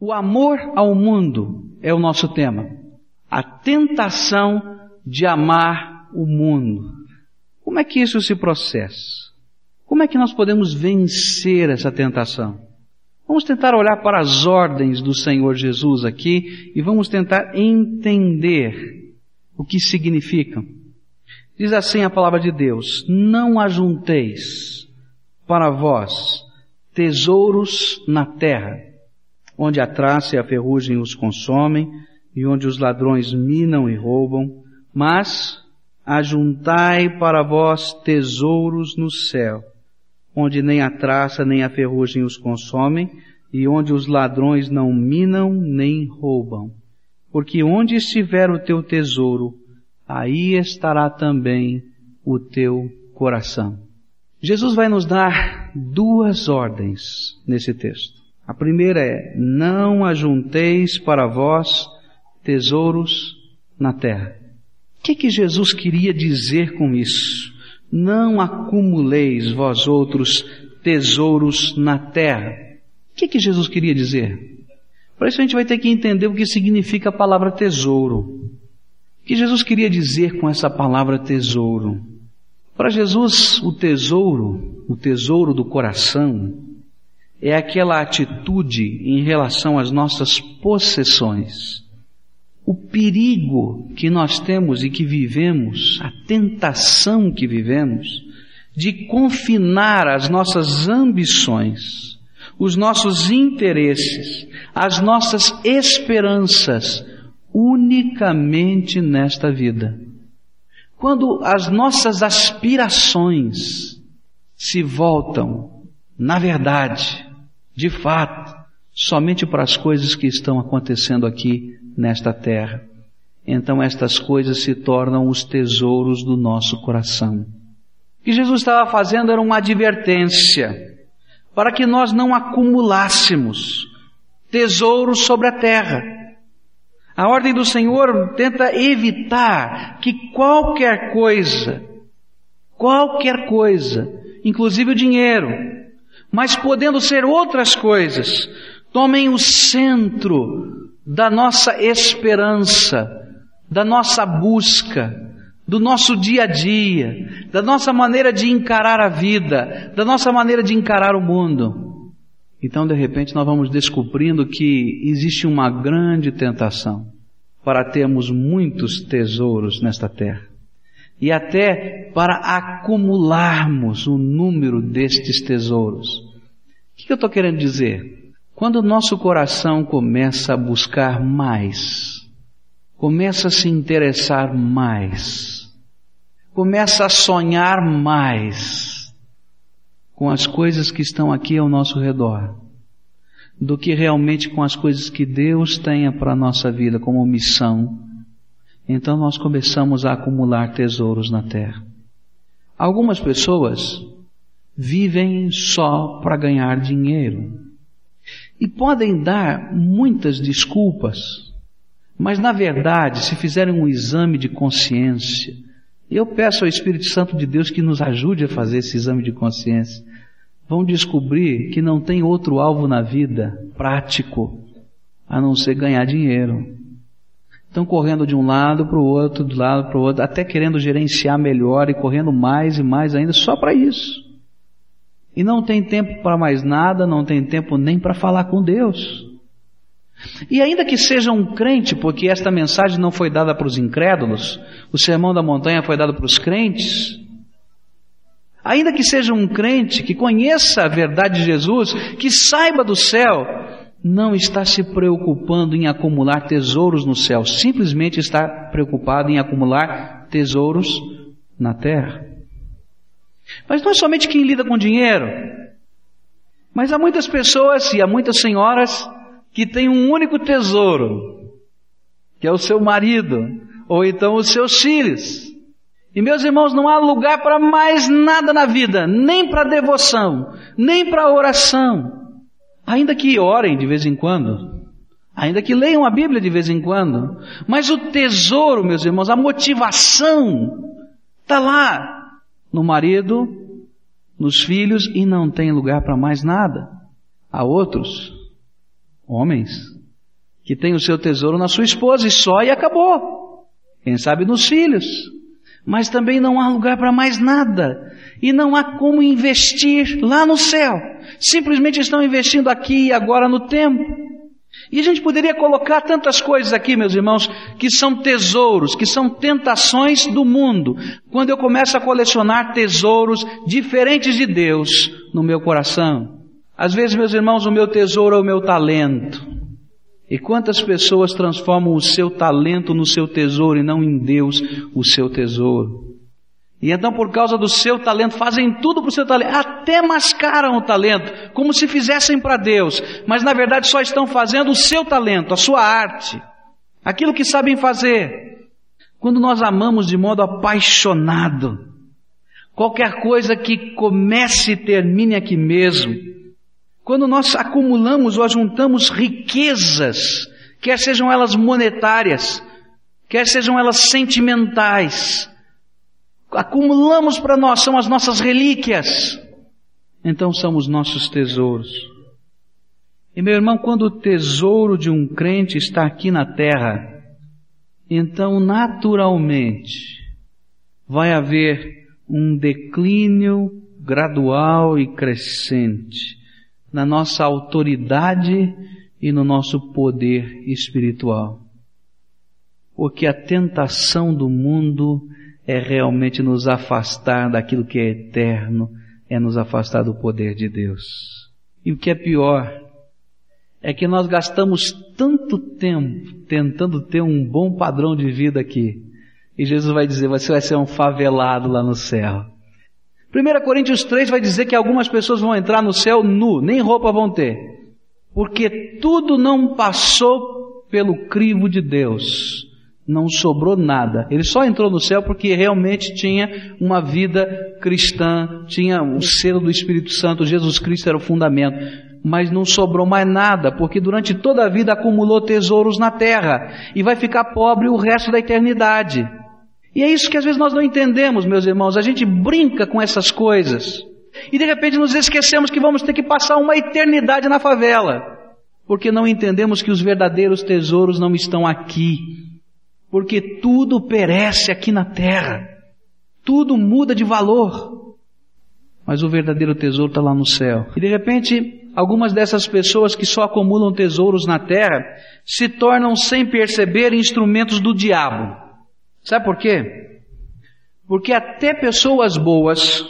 O amor ao mundo é o nosso tema. A tentação de amar o mundo. Como é que isso se processa? Como é que nós podemos vencer essa tentação? Vamos tentar olhar para as ordens do Senhor Jesus aqui e vamos tentar entender o que significam. Diz assim a palavra de Deus: Não ajunteis para vós tesouros na terra, onde a traça e a ferrugem os consomem e onde os ladrões minam e roubam, mas ajuntai para vós tesouros no céu, onde nem a traça nem a ferrugem os consomem, e onde os ladrões não minam nem roubam. Porque onde estiver o teu tesouro, aí estará também o teu coração. Jesus vai nos dar duas ordens nesse texto. A primeira é, não ajunteis para vós tesouros na terra. O que, que Jesus queria dizer com isso? Não acumuleis vós outros tesouros na terra. O que, que Jesus queria dizer? Para isso a gente vai ter que entender o que significa a palavra tesouro. O que Jesus queria dizer com essa palavra tesouro? Para Jesus, o tesouro, o tesouro do coração, é aquela atitude em relação às nossas possessões o perigo que nós temos e que vivemos, a tentação que vivemos, de confinar as nossas ambições, os nossos interesses, as nossas esperanças unicamente nesta vida. Quando as nossas aspirações se voltam, na verdade, de fato, somente para as coisas que estão acontecendo aqui nesta terra. Então estas coisas se tornam os tesouros do nosso coração. O que Jesus estava fazendo era uma advertência para que nós não acumulássemos tesouros sobre a terra. A ordem do Senhor tenta evitar que qualquer coisa, qualquer coisa, inclusive o dinheiro, mas podendo ser outras coisas, tomem o centro da nossa esperança, da nossa busca, do nosso dia a dia, da nossa maneira de encarar a vida, da nossa maneira de encarar o mundo. Então, de repente, nós vamos descobrindo que existe uma grande tentação para termos muitos tesouros nesta terra. E até para acumularmos o número destes tesouros. O que eu estou querendo dizer? Quando o nosso coração começa a buscar mais, começa a se interessar mais, começa a sonhar mais com as coisas que estão aqui ao nosso redor, do que realmente com as coisas que Deus tenha para a nossa vida como missão, então nós começamos a acumular tesouros na terra. Algumas pessoas vivem só para ganhar dinheiro. E podem dar muitas desculpas, mas na verdade, se fizerem um exame de consciência, eu peço ao Espírito Santo de Deus que nos ajude a fazer esse exame de consciência, vão descobrir que não tem outro alvo na vida prático a não ser ganhar dinheiro. Estão correndo de um lado para o outro, do lado para o outro, até querendo gerenciar melhor e correndo mais e mais ainda só para isso. E não tem tempo para mais nada, não tem tempo nem para falar com Deus. E ainda que seja um crente, porque esta mensagem não foi dada para os incrédulos, o sermão da montanha foi dado para os crentes. Ainda que seja um crente que conheça a verdade de Jesus, que saiba do céu, não está se preocupando em acumular tesouros no céu, simplesmente está preocupado em acumular tesouros na terra. Mas não é somente quem lida com dinheiro. Mas há muitas pessoas e há muitas senhoras que têm um único tesouro, que é o seu marido, ou então os seus filhos. E meus irmãos, não há lugar para mais nada na vida, nem para devoção, nem para oração. Ainda que orem de vez em quando, ainda que leiam a Bíblia de vez em quando, mas o tesouro, meus irmãos, a motivação, está lá, no marido, nos filhos e não tem lugar para mais nada. Há outros Homens que têm o seu tesouro na sua esposa e só e acabou. Quem sabe nos filhos. Mas também não há lugar para mais nada. E não há como investir lá no céu. Simplesmente estão investindo aqui e agora no tempo. E a gente poderia colocar tantas coisas aqui, meus irmãos, que são tesouros, que são tentações do mundo. Quando eu começo a colecionar tesouros diferentes de Deus no meu coração. Às vezes, meus irmãos, o meu tesouro é o meu talento. E quantas pessoas transformam o seu talento no seu tesouro e não em Deus o seu tesouro? E então, por causa do seu talento, fazem tudo para o seu talento, até mascaram o talento, como se fizessem para Deus, mas na verdade só estão fazendo o seu talento, a sua arte, aquilo que sabem fazer. Quando nós amamos de modo apaixonado, qualquer coisa que comece e termine aqui mesmo, quando nós acumulamos ou ajuntamos riquezas, quer sejam elas monetárias, quer sejam elas sentimentais, acumulamos para nós, são as nossas relíquias. Então são os nossos tesouros. E meu irmão, quando o tesouro de um crente está aqui na terra, então naturalmente vai haver um declínio gradual e crescente na nossa autoridade e no nosso poder espiritual. Porque a tentação do mundo é realmente nos afastar daquilo que é eterno, é nos afastar do poder de Deus. E o que é pior, é que nós gastamos tanto tempo tentando ter um bom padrão de vida aqui. E Jesus vai dizer, você vai ser um favelado lá no céu. 1 Coríntios 3 vai dizer que algumas pessoas vão entrar no céu nu, nem roupa vão ter. Porque tudo não passou pelo crivo de Deus não sobrou nada. Ele só entrou no céu porque realmente tinha uma vida cristã, tinha o selo do Espírito Santo, Jesus Cristo era o fundamento. Mas não sobrou mais nada, porque durante toda a vida acumulou tesouros na terra e vai ficar pobre o resto da eternidade. E é isso que às vezes nós não entendemos, meus irmãos. A gente brinca com essas coisas e de repente nos esquecemos que vamos ter que passar uma eternidade na favela, porque não entendemos que os verdadeiros tesouros não estão aqui, porque tudo perece aqui na terra, tudo muda de valor, mas o verdadeiro tesouro está lá no céu. E de repente, algumas dessas pessoas que só acumulam tesouros na terra se tornam, sem perceber, instrumentos do diabo. Sabe por quê? Porque até pessoas boas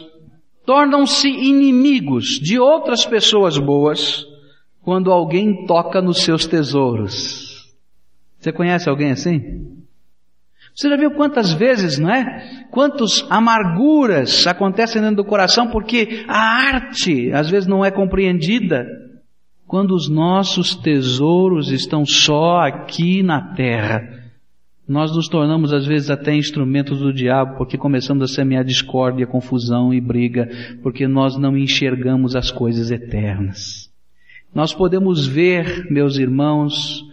tornam-se inimigos de outras pessoas boas quando alguém toca nos seus tesouros. Você conhece alguém assim? Você já viu quantas vezes, não é? Quantas amarguras acontecem dentro do coração porque a arte às vezes não é compreendida. Quando os nossos tesouros estão só aqui na terra, nós nos tornamos às vezes até instrumentos do diabo porque começamos a semear discórdia, confusão e briga, porque nós não enxergamos as coisas eternas. Nós podemos ver, meus irmãos,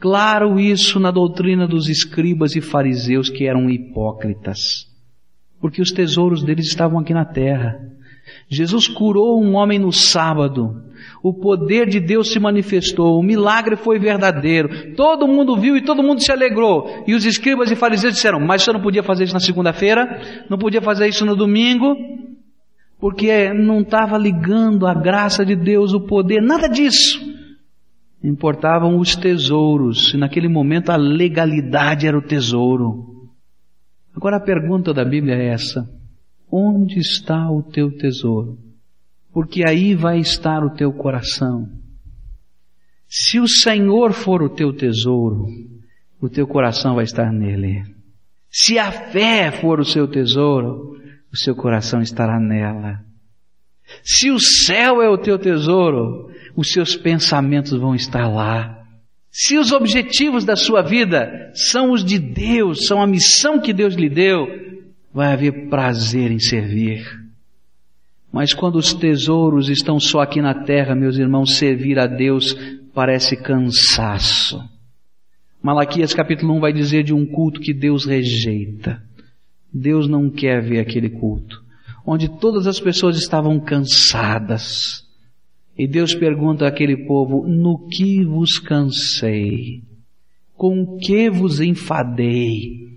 Claro isso na doutrina dos escribas e fariseus que eram hipócritas, porque os tesouros deles estavam aqui na terra. Jesus curou um homem no sábado, o poder de Deus se manifestou, o milagre foi verdadeiro, todo mundo viu e todo mundo se alegrou. E os escribas e fariseus disseram: Mas você não podia fazer isso na segunda-feira? Não podia fazer isso no domingo? Porque não estava ligando a graça de Deus, o poder, nada disso importavam os tesouros, e naquele momento a legalidade era o tesouro. Agora a pergunta da Bíblia é essa: onde está o teu tesouro? Porque aí vai estar o teu coração. Se o Senhor for o teu tesouro, o teu coração vai estar nele. Se a fé for o seu tesouro, o seu coração estará nela. Se o céu é o teu tesouro, os seus pensamentos vão estar lá. Se os objetivos da sua vida são os de Deus, são a missão que Deus lhe deu, vai haver prazer em servir. Mas quando os tesouros estão só aqui na terra, meus irmãos, servir a Deus parece cansaço. Malaquias capítulo 1 vai dizer de um culto que Deus rejeita. Deus não quer ver aquele culto, onde todas as pessoas estavam cansadas, E Deus pergunta àquele povo: No que vos cansei? Com que vos enfadei?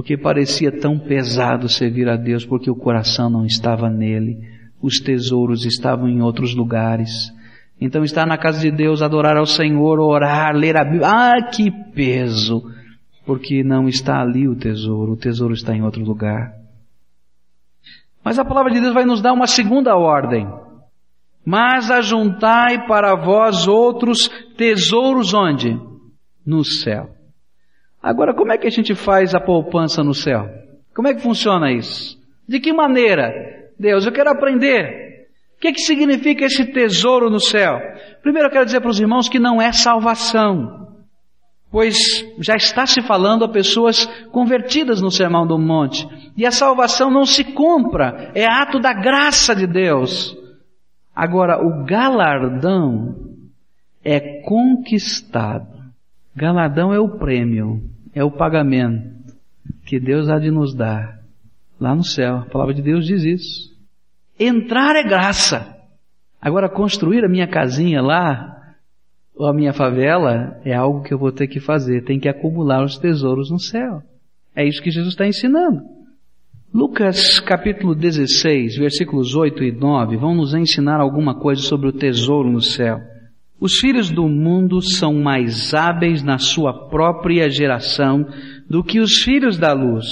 Porque parecia tão pesado servir a Deus, porque o coração não estava nele, os tesouros estavam em outros lugares. Então estar na casa de Deus, adorar ao Senhor, orar, ler a Bíblia, ah, que peso! Porque não está ali o tesouro, o tesouro está em outro lugar. Mas a palavra de Deus vai nos dar uma segunda ordem. Mas ajuntai para vós outros tesouros onde? No céu. Agora, como é que a gente faz a poupança no céu? Como é que funciona isso? De que maneira? Deus, eu quero aprender. O que, que significa esse tesouro no céu? Primeiro eu quero dizer para os irmãos que não é salvação. Pois já está se falando a pessoas convertidas no Sermão do Monte. E a salvação não se compra, é ato da graça de Deus. Agora, o galardão é conquistado. Galardão é o prêmio, é o pagamento que Deus há de nos dar lá no céu. A palavra de Deus diz isso. Entrar é graça. Agora, construir a minha casinha lá, ou a minha favela é algo que eu vou ter que fazer, tem que acumular os tesouros no céu. É isso que Jesus está ensinando. Lucas capítulo 16, versículos 8 e 9 vão nos ensinar alguma coisa sobre o tesouro no céu. Os filhos do mundo são mais hábeis na sua própria geração do que os filhos da luz.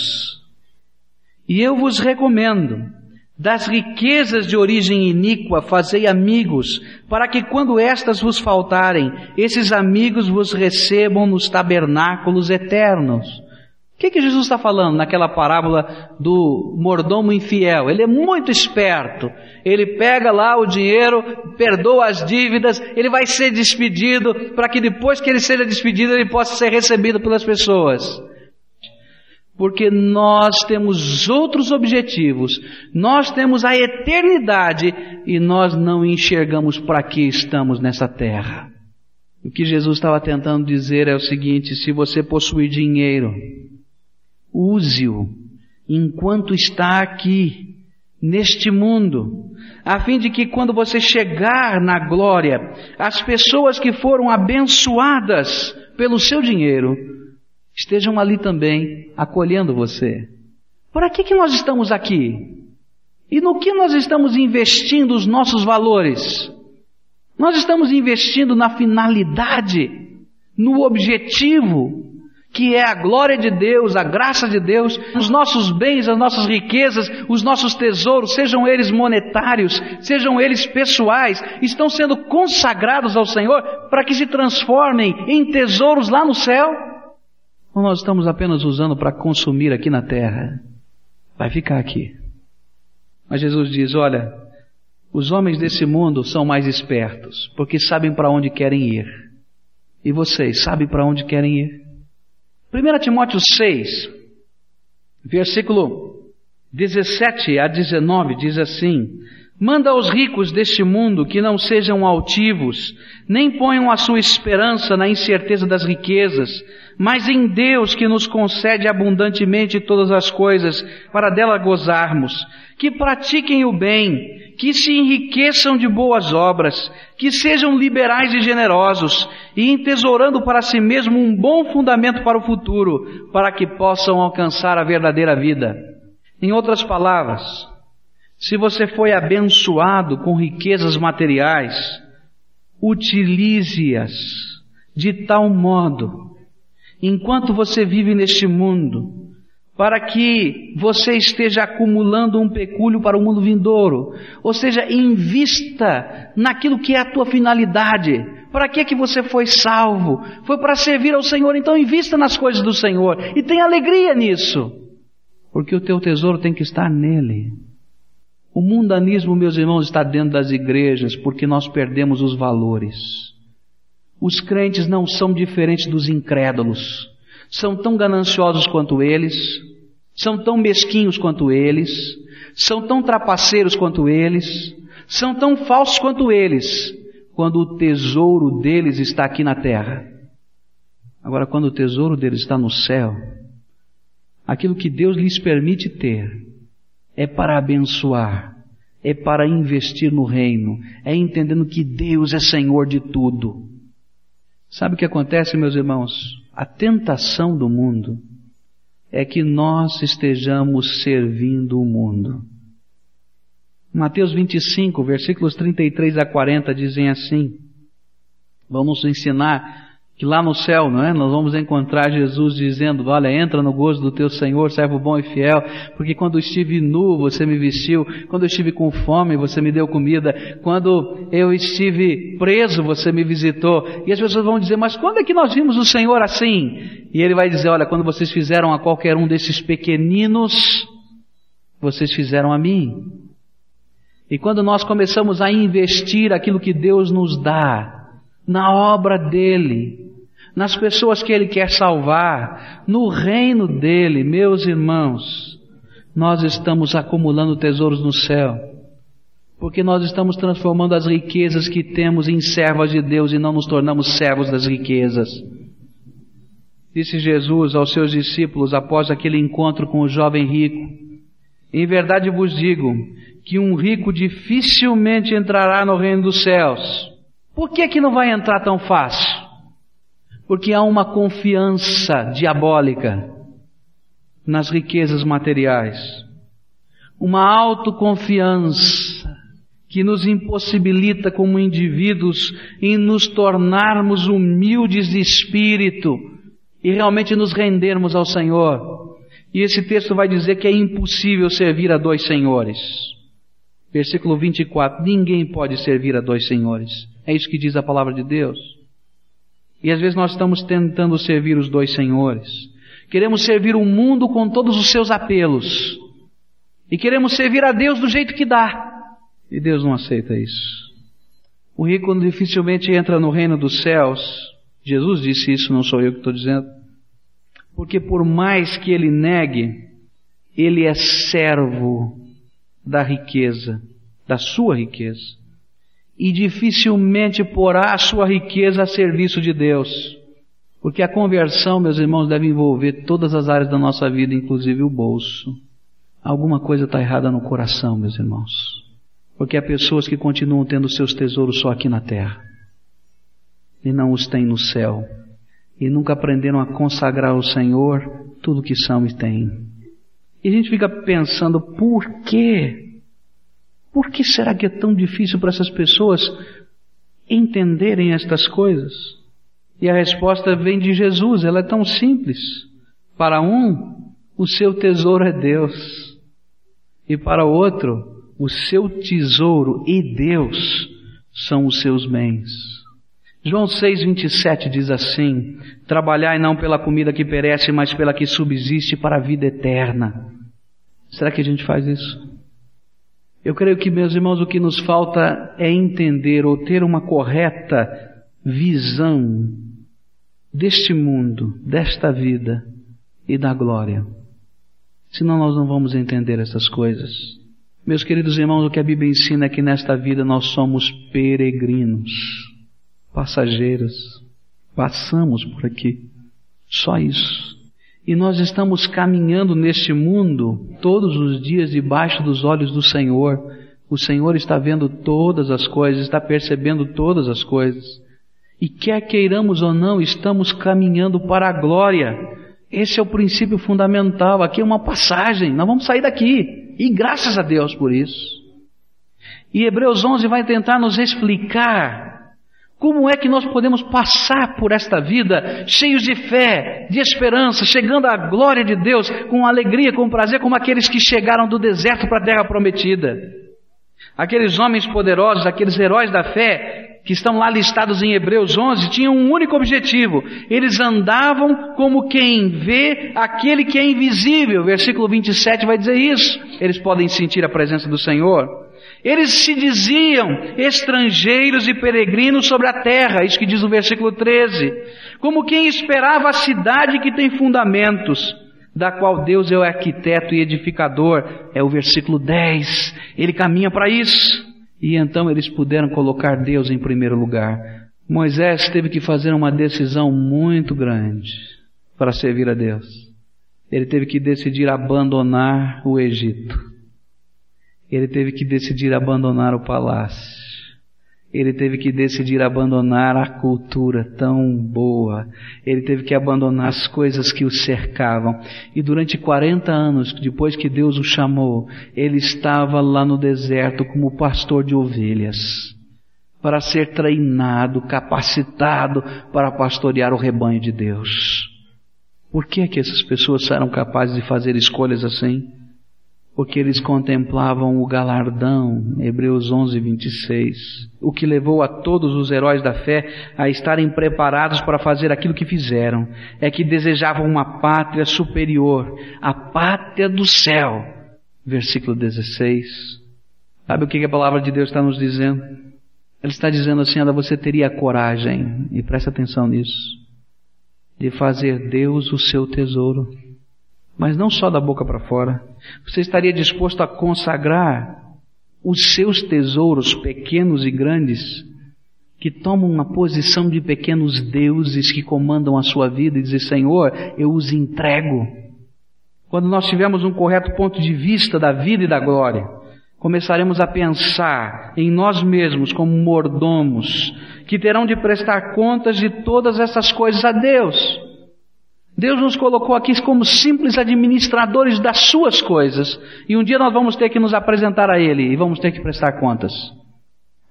E eu vos recomendo das riquezas de origem iníqua fazei amigos, para que quando estas vos faltarem, esses amigos vos recebam nos tabernáculos eternos. O que, que Jesus está falando naquela parábola do mordomo infiel? Ele é muito esperto. Ele pega lá o dinheiro, perdoa as dívidas, ele vai ser despedido, para que depois que ele seja despedido, ele possa ser recebido pelas pessoas porque nós temos outros objetivos, nós temos a eternidade e nós não enxergamos para que estamos nessa terra. O que Jesus estava tentando dizer é o seguinte: se você possuir dinheiro, use-o enquanto está aqui, neste mundo, a fim de que quando você chegar na glória, as pessoas que foram abençoadas pelo seu dinheiro estejam ali também acolhendo você. Para que, que nós estamos aqui? E no que nós estamos investindo os nossos valores? Nós estamos investindo na finalidade, no objetivo, que é a glória de Deus, a graça de Deus, os nossos bens, as nossas riquezas, os nossos tesouros, sejam eles monetários, sejam eles pessoais, estão sendo consagrados ao Senhor para que se transformem em tesouros lá no céu? ou nós estamos apenas usando para consumir aqui na terra? Vai ficar aqui. Mas Jesus diz: olha, os homens desse mundo são mais espertos, porque sabem para onde querem ir. E vocês sabem para onde querem ir? 1 Timóteo 6, versículo 17 a 19 diz assim: Manda aos ricos deste mundo que não sejam altivos, nem ponham a sua esperança na incerteza das riquezas, mas em Deus que nos concede abundantemente todas as coisas para dela gozarmos, que pratiquem o bem, que se enriqueçam de boas obras, que sejam liberais e generosos, e entesourando para si mesmo um bom fundamento para o futuro, para que possam alcançar a verdadeira vida. Em outras palavras, se você foi abençoado com riquezas materiais, utilize-as de tal modo enquanto você vive neste mundo, para que você esteja acumulando um pecúlio para o mundo vindouro. Ou seja, invista naquilo que é a tua finalidade. Para que que você foi salvo? Foi para servir ao Senhor, então invista nas coisas do Senhor e tenha alegria nisso. Porque o teu tesouro tem que estar nele. O mundanismo, meus irmãos, está dentro das igrejas porque nós perdemos os valores. Os crentes não são diferentes dos incrédulos. São tão gananciosos quanto eles, são tão mesquinhos quanto eles, são tão trapaceiros quanto eles, são tão falsos quanto eles, quando o tesouro deles está aqui na terra. Agora, quando o tesouro deles está no céu, aquilo que Deus lhes permite ter é para abençoar, é para investir no reino, é entendendo que Deus é Senhor de tudo. Sabe o que acontece, meus irmãos? A tentação do mundo é que nós estejamos servindo o mundo. Mateus 25, versículos 33 a 40 dizem assim: Vamos ensinar que lá no céu, não é? Nós vamos encontrar Jesus dizendo, olha, entra no gozo do teu Senhor, servo bom e fiel, porque quando estive nu, você me vestiu, quando estive com fome, você me deu comida, quando eu estive preso, você me visitou. E as pessoas vão dizer, mas quando é que nós vimos o Senhor assim? E ele vai dizer, olha, quando vocês fizeram a qualquer um desses pequeninos, vocês fizeram a mim. E quando nós começamos a investir aquilo que Deus nos dá, na obra dele, nas pessoas que Ele quer salvar, no reino dele, meus irmãos, nós estamos acumulando tesouros no céu, porque nós estamos transformando as riquezas que temos em servas de Deus e não nos tornamos servos das riquezas. Disse Jesus aos seus discípulos após aquele encontro com o jovem rico: Em verdade vos digo que um rico dificilmente entrará no reino dos céus. Por que que não vai entrar tão fácil? Porque há uma confiança diabólica nas riquezas materiais, uma autoconfiança que nos impossibilita como indivíduos em nos tornarmos humildes de espírito e realmente nos rendermos ao Senhor. E esse texto vai dizer que é impossível servir a dois senhores. Versículo 24: Ninguém pode servir a dois senhores. É isso que diz a palavra de Deus. E às vezes nós estamos tentando servir os dois senhores. Queremos servir o mundo com todos os seus apelos. E queremos servir a Deus do jeito que dá. E Deus não aceita isso. O rico dificilmente entra no reino dos céus. Jesus disse isso, não sou eu que estou dizendo. Porque por mais que ele negue, ele é servo da riqueza, da sua riqueza e dificilmente porá a sua riqueza a serviço de Deus. Porque a conversão, meus irmãos, deve envolver todas as áreas da nossa vida, inclusive o bolso. Alguma coisa está errada no coração, meus irmãos. Porque há pessoas que continuam tendo seus tesouros só aqui na terra e não os têm no céu. E nunca aprenderam a consagrar ao Senhor tudo que são e têm. E a gente fica pensando, por quê? Por que será que é tão difícil para essas pessoas entenderem estas coisas? E a resposta vem de Jesus, ela é tão simples. Para um, o seu tesouro é Deus. E para outro, o seu tesouro e Deus são os seus bens. João 6,27 diz assim: Trabalhai não pela comida que perece, mas pela que subsiste para a vida eterna. Será que a gente faz isso? Eu creio que, meus irmãos, o que nos falta é entender ou ter uma correta visão deste mundo, desta vida e da glória. Senão nós não vamos entender essas coisas. Meus queridos irmãos, o que a Bíblia ensina é que nesta vida nós somos peregrinos, passageiros, passamos por aqui. Só isso. E nós estamos caminhando neste mundo todos os dias debaixo dos olhos do Senhor. O Senhor está vendo todas as coisas, está percebendo todas as coisas. E quer queiramos ou não, estamos caminhando para a glória. Esse é o princípio fundamental. Aqui é uma passagem, nós vamos sair daqui. E graças a Deus por isso. E Hebreus 11 vai tentar nos explicar como é que nós podemos passar por esta vida cheios de fé, de esperança, chegando à glória de Deus com alegria, com prazer, como aqueles que chegaram do deserto para a terra prometida? Aqueles homens poderosos, aqueles heróis da fé, que estão lá listados em Hebreus 11, tinham um único objetivo. Eles andavam como quem vê aquele que é invisível. Versículo 27 vai dizer isso. Eles podem sentir a presença do Senhor. Eles se diziam estrangeiros e peregrinos sobre a terra, isso que diz o versículo 13, como quem esperava a cidade que tem fundamentos, da qual Deus é o arquiteto e edificador, é o versículo 10. Ele caminha para isso. E então eles puderam colocar Deus em primeiro lugar. Moisés teve que fazer uma decisão muito grande para servir a Deus. Ele teve que decidir abandonar o Egito Ele teve que decidir abandonar o palácio. Ele teve que decidir abandonar a cultura tão boa. Ele teve que abandonar as coisas que o cercavam. E durante 40 anos, depois que Deus o chamou, ele estava lá no deserto como pastor de ovelhas. Para ser treinado, capacitado para pastorear o rebanho de Deus. Por que é que essas pessoas eram capazes de fazer escolhas assim? Porque eles contemplavam o galardão, Hebreus 11, 26. O que levou a todos os heróis da fé a estarem preparados para fazer aquilo que fizeram, é que desejavam uma pátria superior, a pátria do céu. Versículo 16. Sabe o que a palavra de Deus está nos dizendo? Ele está dizendo assim, olha, você teria coragem, e presta atenção nisso, de fazer Deus o seu tesouro mas não só da boca para fora. Você estaria disposto a consagrar os seus tesouros pequenos e grandes, que tomam uma posição de pequenos deuses que comandam a sua vida e dizer, Senhor, eu os entrego. Quando nós tivermos um correto ponto de vista da vida e da glória, começaremos a pensar em nós mesmos como mordomos, que terão de prestar contas de todas essas coisas a Deus. Deus nos colocou aqui como simples administradores das suas coisas. E um dia nós vamos ter que nos apresentar a Ele e vamos ter que prestar contas.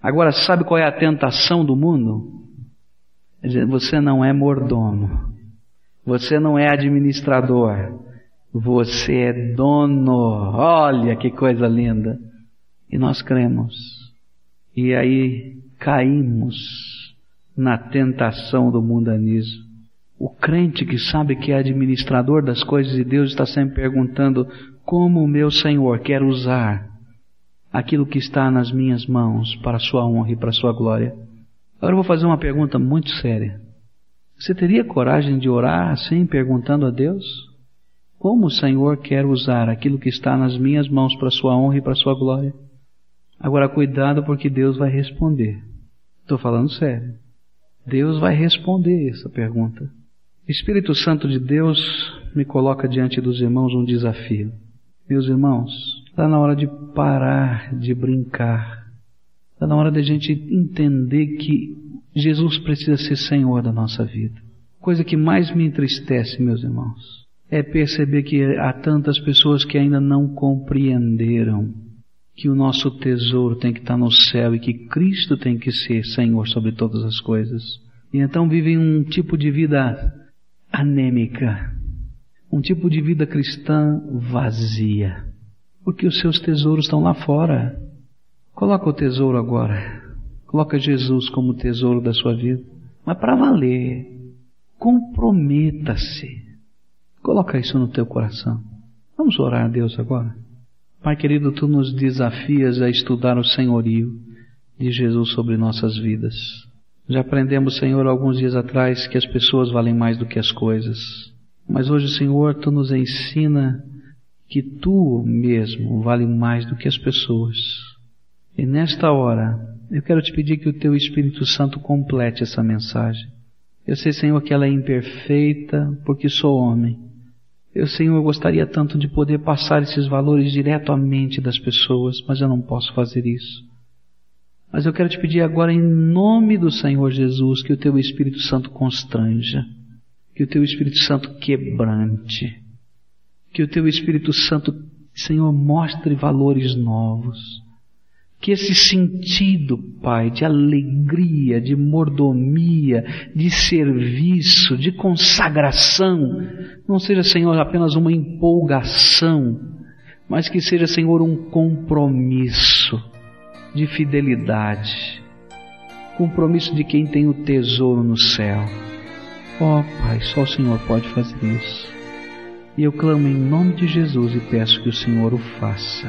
Agora, sabe qual é a tentação do mundo? Você não é mordomo. Você não é administrador. Você é dono. Olha que coisa linda. E nós cremos. E aí caímos na tentação do mundanismo. O crente que sabe que é administrador das coisas de Deus está sempre perguntando como o meu Senhor quer usar aquilo que está nas minhas mãos para a sua honra e para a sua glória. Agora eu vou fazer uma pergunta muito séria. Você teria coragem de orar assim, perguntando a Deus? Como o Senhor quer usar aquilo que está nas minhas mãos para a sua honra e para a sua glória? Agora cuidado porque Deus vai responder. Estou falando sério. Deus vai responder essa pergunta. Espírito Santo de Deus me coloca diante dos irmãos um desafio. Meus irmãos, está na hora de parar de brincar. Está na hora de a gente entender que Jesus precisa ser Senhor da nossa vida. Coisa que mais me entristece, meus irmãos, é perceber que há tantas pessoas que ainda não compreenderam que o nosso tesouro tem que estar no céu e que Cristo tem que ser Senhor sobre todas as coisas. E então vivem um tipo de vida anêmica, um tipo de vida cristã vazia, porque os seus tesouros estão lá fora. Coloca o tesouro agora, coloca Jesus como tesouro da sua vida, mas para valer, comprometa-se, coloca isso no teu coração. Vamos orar a Deus agora. Pai querido, tu nos desafias a estudar o senhorio de Jesus sobre nossas vidas. Já aprendemos, Senhor, alguns dias atrás que as pessoas valem mais do que as coisas. Mas hoje, Senhor, tu nos ensina que tu mesmo vale mais do que as pessoas. E nesta hora, eu quero te pedir que o teu Espírito Santo complete essa mensagem. Eu sei, Senhor, que ela é imperfeita porque sou homem. Eu, Senhor, gostaria tanto de poder passar esses valores direto à mente das pessoas, mas eu não posso fazer isso. Mas eu quero te pedir agora, em nome do Senhor Jesus, que o teu Espírito Santo constranja, que o teu Espírito Santo quebrante, que o teu Espírito Santo, Senhor, mostre valores novos. Que esse sentido, Pai, de alegria, de mordomia, de serviço, de consagração, não seja, Senhor, apenas uma empolgação, mas que seja, Senhor, um compromisso de fidelidade, compromisso de quem tem o tesouro no céu. Ó oh, Pai, só o Senhor pode fazer isso. E eu clamo em nome de Jesus e peço que o Senhor o faça.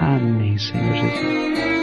Amém, Senhor Jesus.